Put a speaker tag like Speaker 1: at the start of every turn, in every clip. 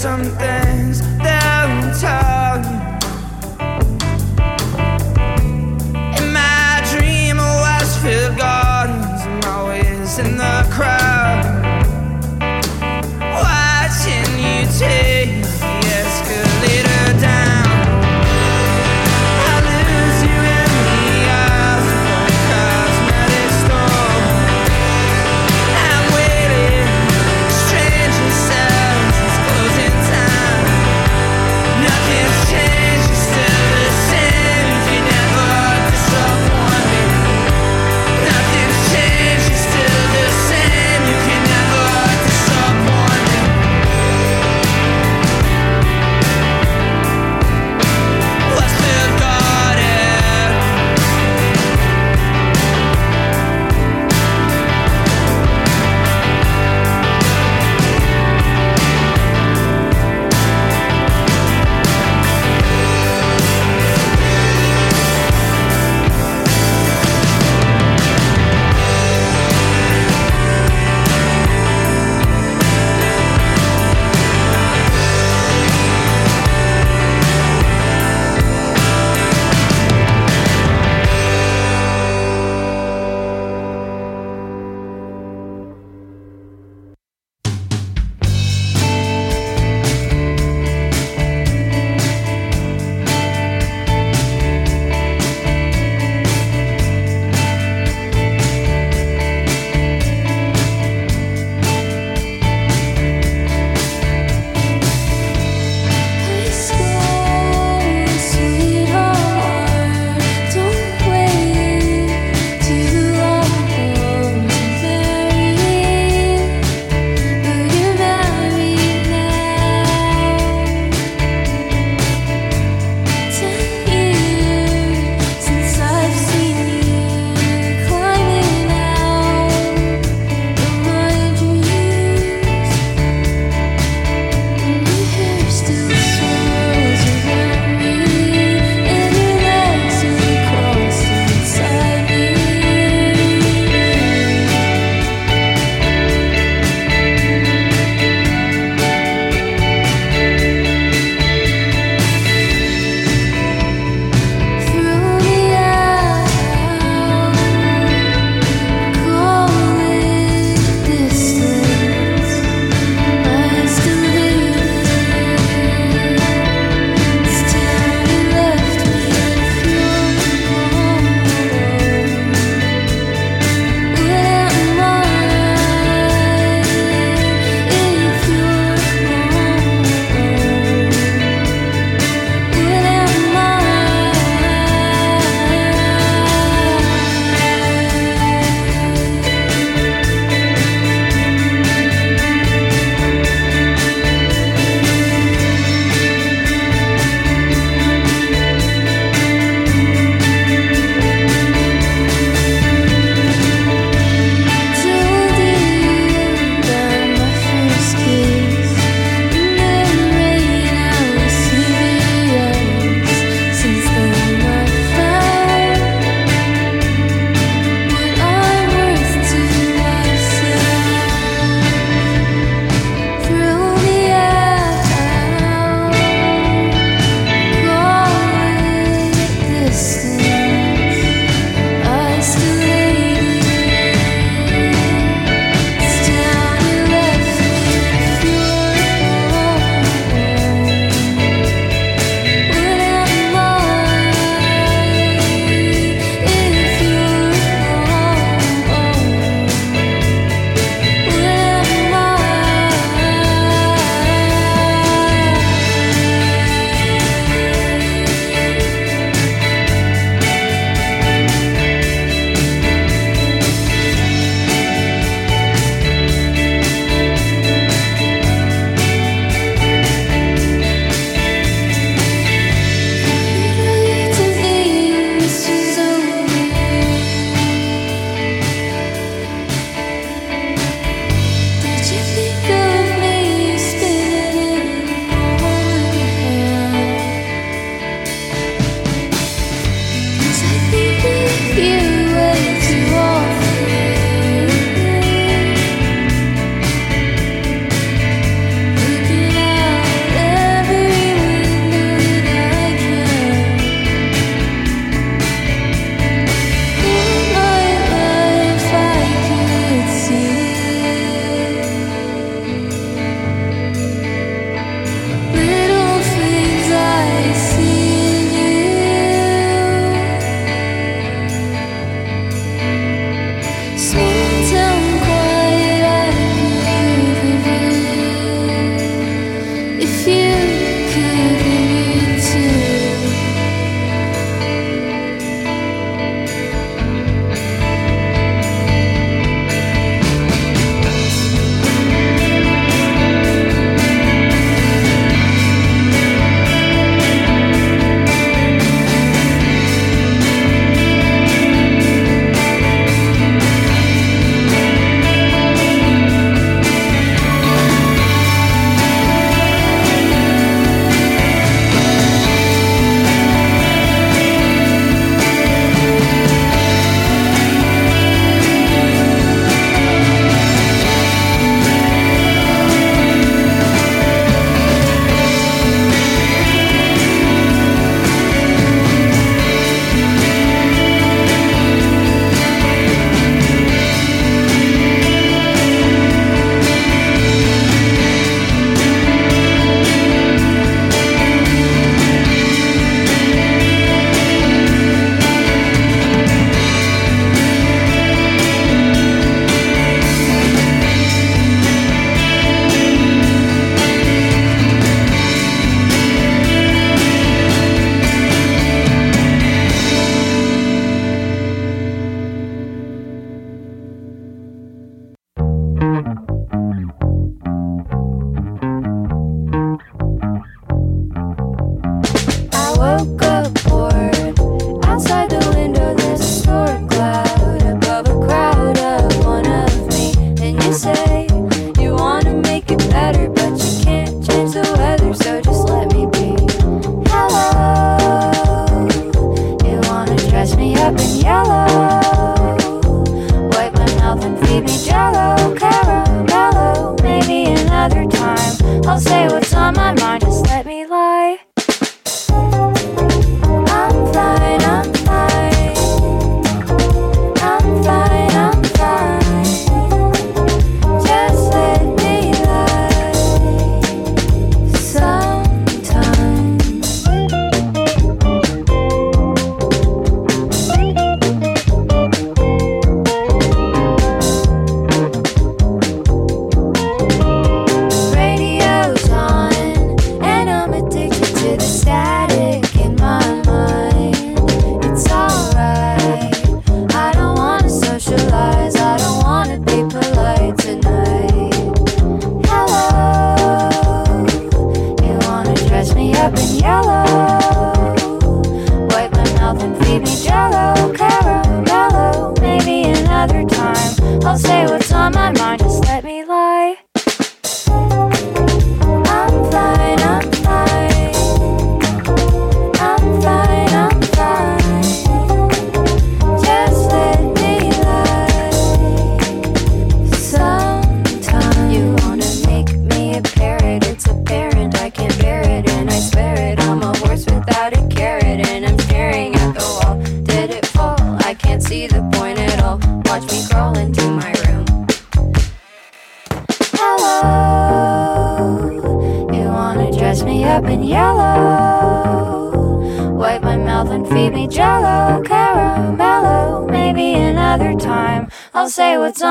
Speaker 1: There's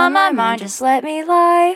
Speaker 2: on my mind, just let me lie.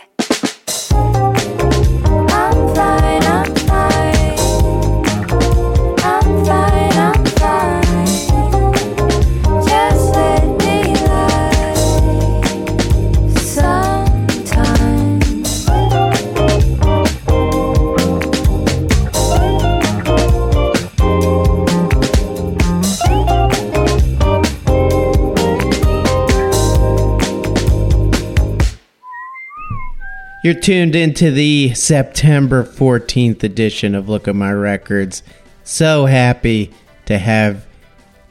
Speaker 3: You're tuned into the September 14th edition of Look at My Records. So happy to have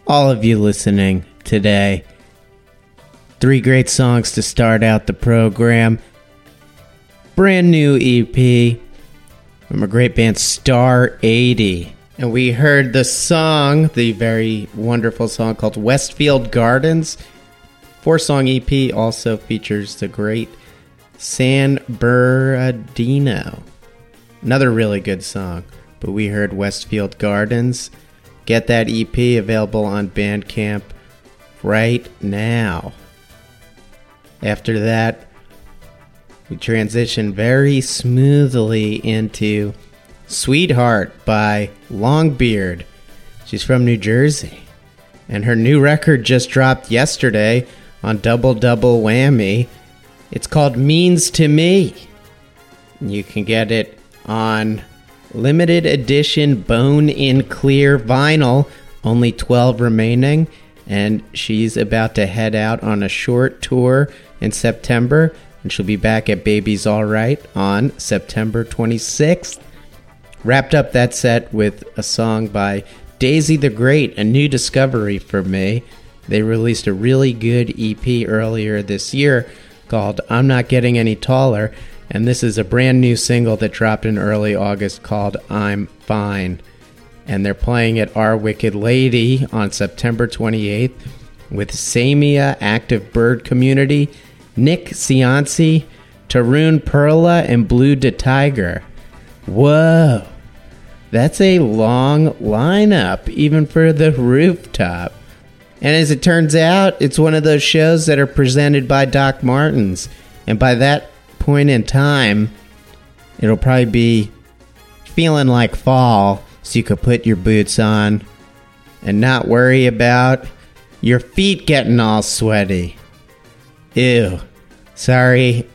Speaker 3: all of you listening today. Three great songs to start out the program. Brand new EP from a great band, Star 80. And we heard the song, the very wonderful song called Westfield Gardens. Four song EP also features the great San Bernardino. Another really good song. But we heard Westfield Gardens. Get that EP available on Bandcamp right now. After that, we transition very smoothly into Sweetheart by Longbeard. She's from New Jersey. And her new record just dropped yesterday on Double Double Whammy. It's called Means to Me. You can get it on limited edition bone in clear vinyl, only 12 remaining. And she's about to head out on a short tour in September. And she'll be back at Baby's All Right on September 26th. Wrapped up that set with a song by Daisy the Great, a new discovery for me. They released a really good EP earlier this year called I'm Not Getting Any Taller, and this is a brand new single that dropped in early August called I'm Fine. And they're playing at Our Wicked Lady on September 28th with Samia Active Bird Community, Nick Cianci, Tarun Perla, and Blu DeTiger. Whoa! That's a long lineup, even for the rooftop. And as it turns out, it's one of those shows that are presented by Doc Martens. And by that point in time, it'll probably be feeling like fall, so you could put your boots on and not worry about your feet getting all sweaty. Ew. Sorry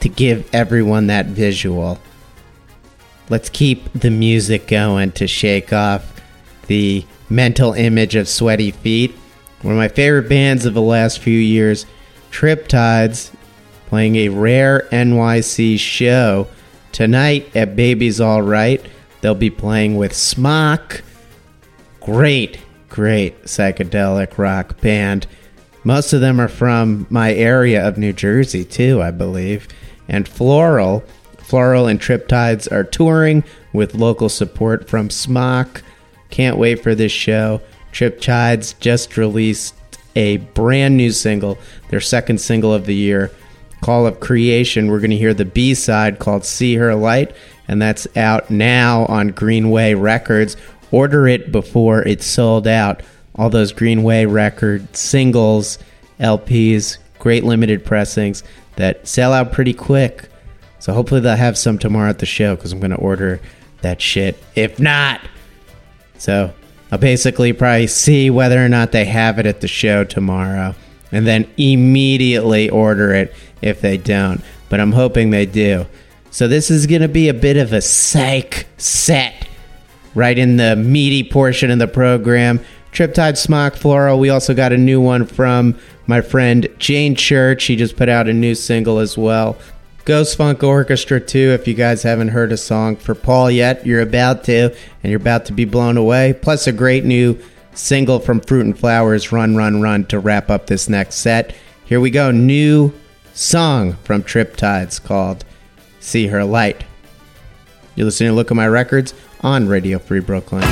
Speaker 3: to give everyone that visual. Let's keep the music going to shake off the mental image of sweaty feet. One of my favorite bands of the last few years, Triptides, playing a rare NYC show tonight at Baby's All Right. They'll be playing with Smock. Great, great psychedelic rock band. Most of them are from my area of New Jersey, too, I believe. And Floral. Floral and Triptides are touring with local support from Smock. Can't wait for this show. Triptides just released a brand new single, their second single of the year, Call of Creation. We're going to hear the B side called See Her Light, and that's out now on Greenway Records. Order it before it's sold out. All those Greenway record singles, LPs, great limited pressings that sell out pretty quick. So hopefully they'll have some tomorrow at the show because I'm going to order that shit. If not, so I'll basically probably see whether or not they have it at the show tomorrow and then immediately order it if they don't. But I'm hoping they do. So this is going to be a bit of a psych set right in the meaty portion of the program. Triptide Smock Floral. We also got a new one from my friend Jane Church. She just put out a new single as well. Ghost Funk Orchestra too. If you guys haven't heard a song for Paul yet, you're about to, and you're about to be blown away. Plus a great new single from Fruit and Flowers, Run, Run, Run, to wrap up this next set. Here we go. New song from Triptides called See Her Light. You're listening to Look at My Records on Radio Free Brooklyn.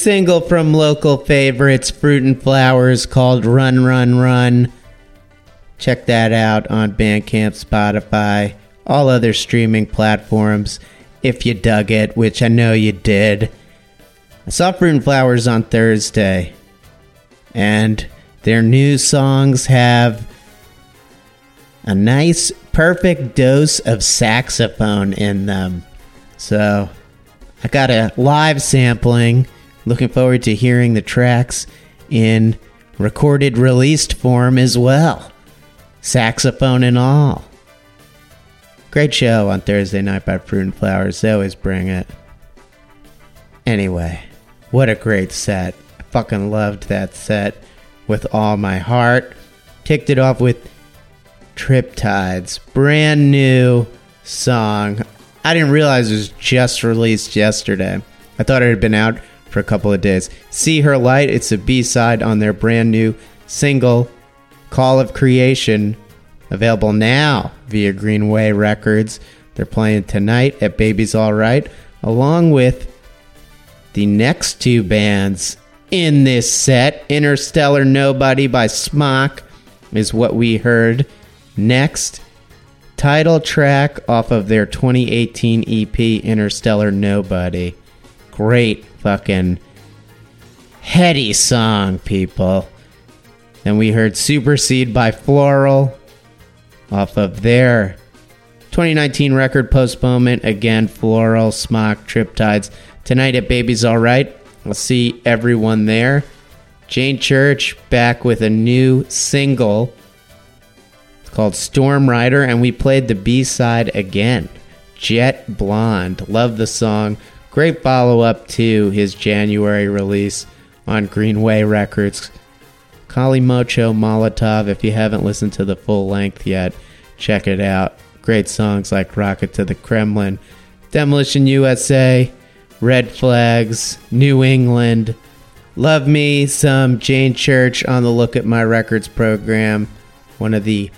Speaker 3: Single from local favorites, Fruit and Flowers, called Run, Run, Run. Check that out on Bandcamp, Spotify, all other streaming platforms if you dug it, which I know you did. I saw Fruit and Flowers on Thursday, and their new songs have a nice, perfect dose of saxophone in them. So, I got a live sampling. Looking forward to hearing the tracks in recorded released form as well. Saxophone and all. Great show on Thursday night by and Flowers. They always bring it. Anyway, what a great set. I fucking loved that set with all my heart. Kicked it off with Triptides, brand new song. I didn't realize it was just released yesterday. I thought it had been out for a couple of days. See Her Light, it's a B side on their brand new single, Call of Creation, available now via Greenway Records. They're playing tonight at Baby's All Right, along with the next two bands in this set. Interstellar Nobody by Smock is what we heard next. Title track off of their 2018 EP, Interstellar Nobody. Great fucking heady song, people. Then we heard Supersede by Floral off of their 2019 record postponement. Again, Floral, Smock, Triptides. Tonight at Baby's All Right. I'll see everyone there. Jane Church back with a new single. It's called Storm Rider, and we played the B side again. Jet Blonde. Love the song. Great follow up to his January release on Greenway Records. Kalimocho Molotov. If you haven't listened to the full length yet, check it out. Great songs like Rocket to the Kremlin, Demolition USA, Red Flags, New England. Love me some Jane Church on the Look at My Records program. One of the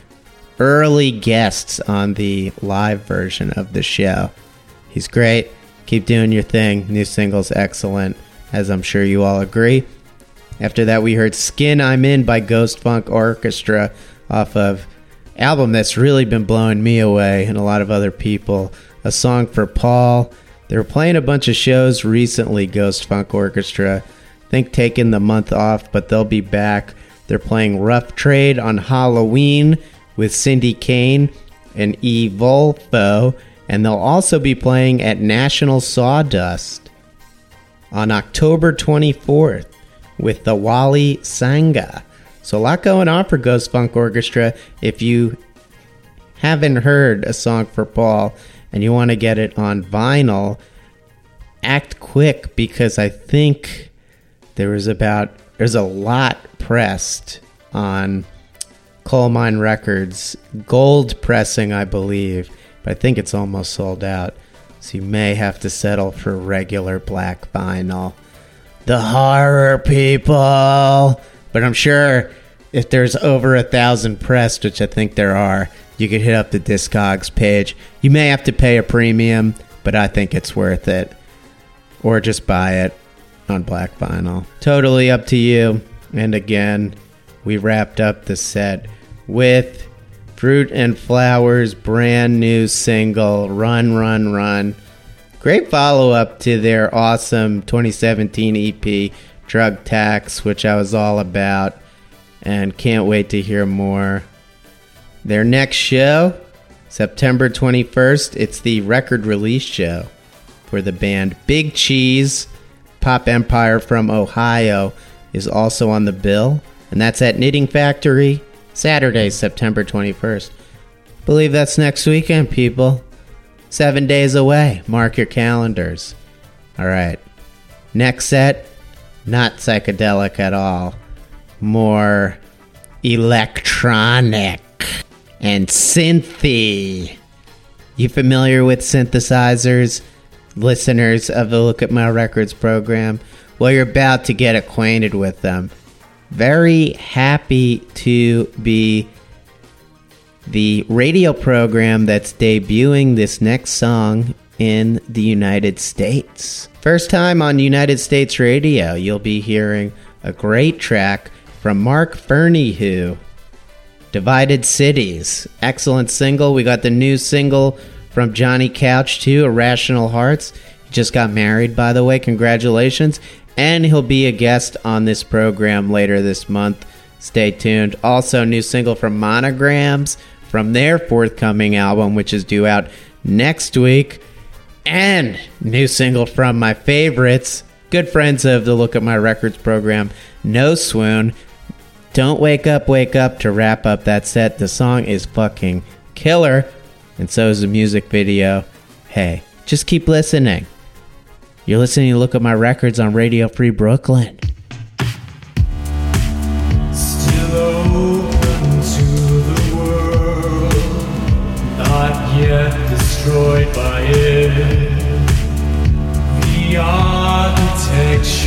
Speaker 3: early guests on the live version of the show. He's great. Keep doing your thing. New single's excellent, as I'm sure you all agree. After that, we heard Skin I'm In by Ghost Funk Orchestra off of album that's really been blowing me away and a lot of other people. A song for Paul. They were playing a bunch of shows recently, Ghost Funk Orchestra. I think taking the month off, but they'll be back. They're playing Rough Trade on Halloween with Cindy Kane and E. Volfo, and they'll also be playing at National Sawdust on October 24th with the Wali Sangha. So a lot going on for Ghost Funk Orchestra. If you haven't heard a song for Paul and you want to get it on vinyl, act quick because I think there was about there's a lot pressed on Colemine Records, gold pressing, I believe, but I think it's almost sold out. So you may have to settle for regular black vinyl. The horror people. But I'm sure if there's over a thousand pressed, which I think there are, you could hit up the Discogs page. You may have to pay a premium, but I think it's worth it. Or just buy it on black vinyl. Totally up to you. And again, we wrapped up the set with Fruit and Flowers brand new single Run Run Run. Great follow up to their awesome 2017 EP Drug Tax, which I was all about and can't wait to hear more. Their next show, September 21st, it's the record release show for the band Big Cheese. Pop Empire from Ohio is also on the bill, and that's at Knitting Factory, Saturday, September 21st. Believe that's next weekend, people. Seven days away. Mark your calendars. All right. Next set, not psychedelic at all. More electronic and synthy. You familiar with synthesizers? Listeners of the Look at My Records program? Well, you're about to get acquainted with them. Very happy to be the radio program that's debuting this next song in the United States. First time on United States radio, you'll be hearing a great track from Mark Fernie, who Divided Cities. Excellent single. We got the new single from Johnny Couch, too, Irrational Hearts. He just got married, by the way. Congratulations. And he'll be a guest on this program later this month. Stay tuned. Also, new single from Monograms from their forthcoming album, which is due out next week. And new single from my favorites, good friends of the Look at My Records program, No Swoon. Don't Wake Up, Wake Up to wrap up that set. The song is fucking killer, and so is the music video. Hey, just keep listening. You're listening to Look at My Records on Radio Free Brooklyn.
Speaker 4: Still open to the world, not yet destroyed by it. The architecture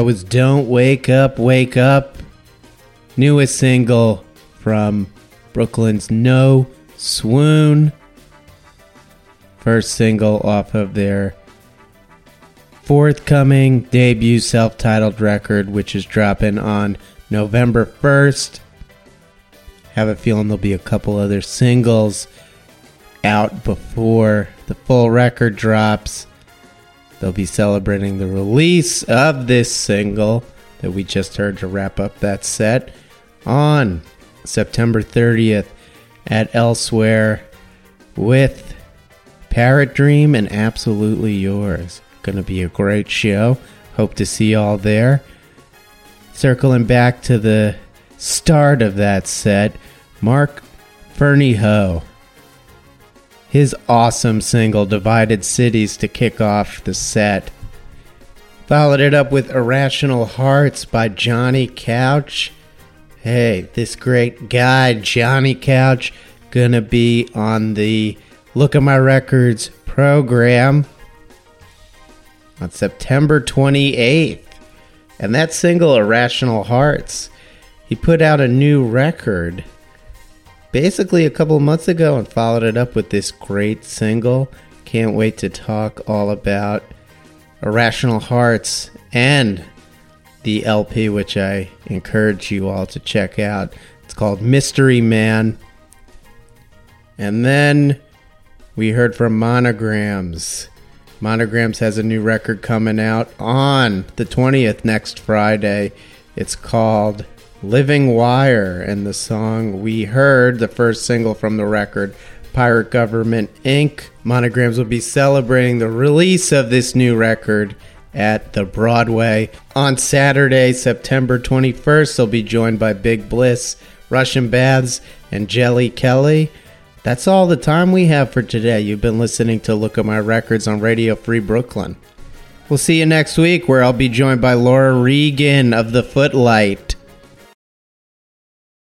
Speaker 3: That was Don't Wake Up, Wake Up. Newest single from Brooklyn's No Swoon. First single off of their forthcoming debut self titled record, which is dropping on November 1st. Have a feeling there'll be a couple other singles out before the full record drops. They'll be celebrating the release of this single that we just heard to wrap up that set on September 30th at Elsewhere with Parrot Dream and Absolutely Yours. Gonna be a great show. Hope to see y'all there. Circling back to the start of that set, Mark Fernie Ho. His awesome single Divided Cities to kick off the set. Followed it up with Irrational Hearts by Johnny Couch. Hey, this great guy, Johnny Couch, gonna be on the Look at My Records program on September 28th. And that single, Irrational Hearts, he put out a new record basically a couple months ago and followed it up with this great single. Can't wait to talk all about Irrational Hearts and the LP, which I encourage you all to check out. It's called Mystery Man. And then we heard from Monograms. Monograms has a new record coming out on the 20th next Friday. It's called Living Wire, and the song we heard, the first single from the record, Pirate Government Inc. Monograms will be celebrating the release of this new record at the Broadway on Saturday, September 21st. They'll be joined by Big Bliss, Russian Baths, and Jelly Kelly. That's all the time we have for today. You've been listening to Look at My Records on Radio Free Brooklyn. We'll see you next week where I'll be joined by Laura Regan of The Footlight.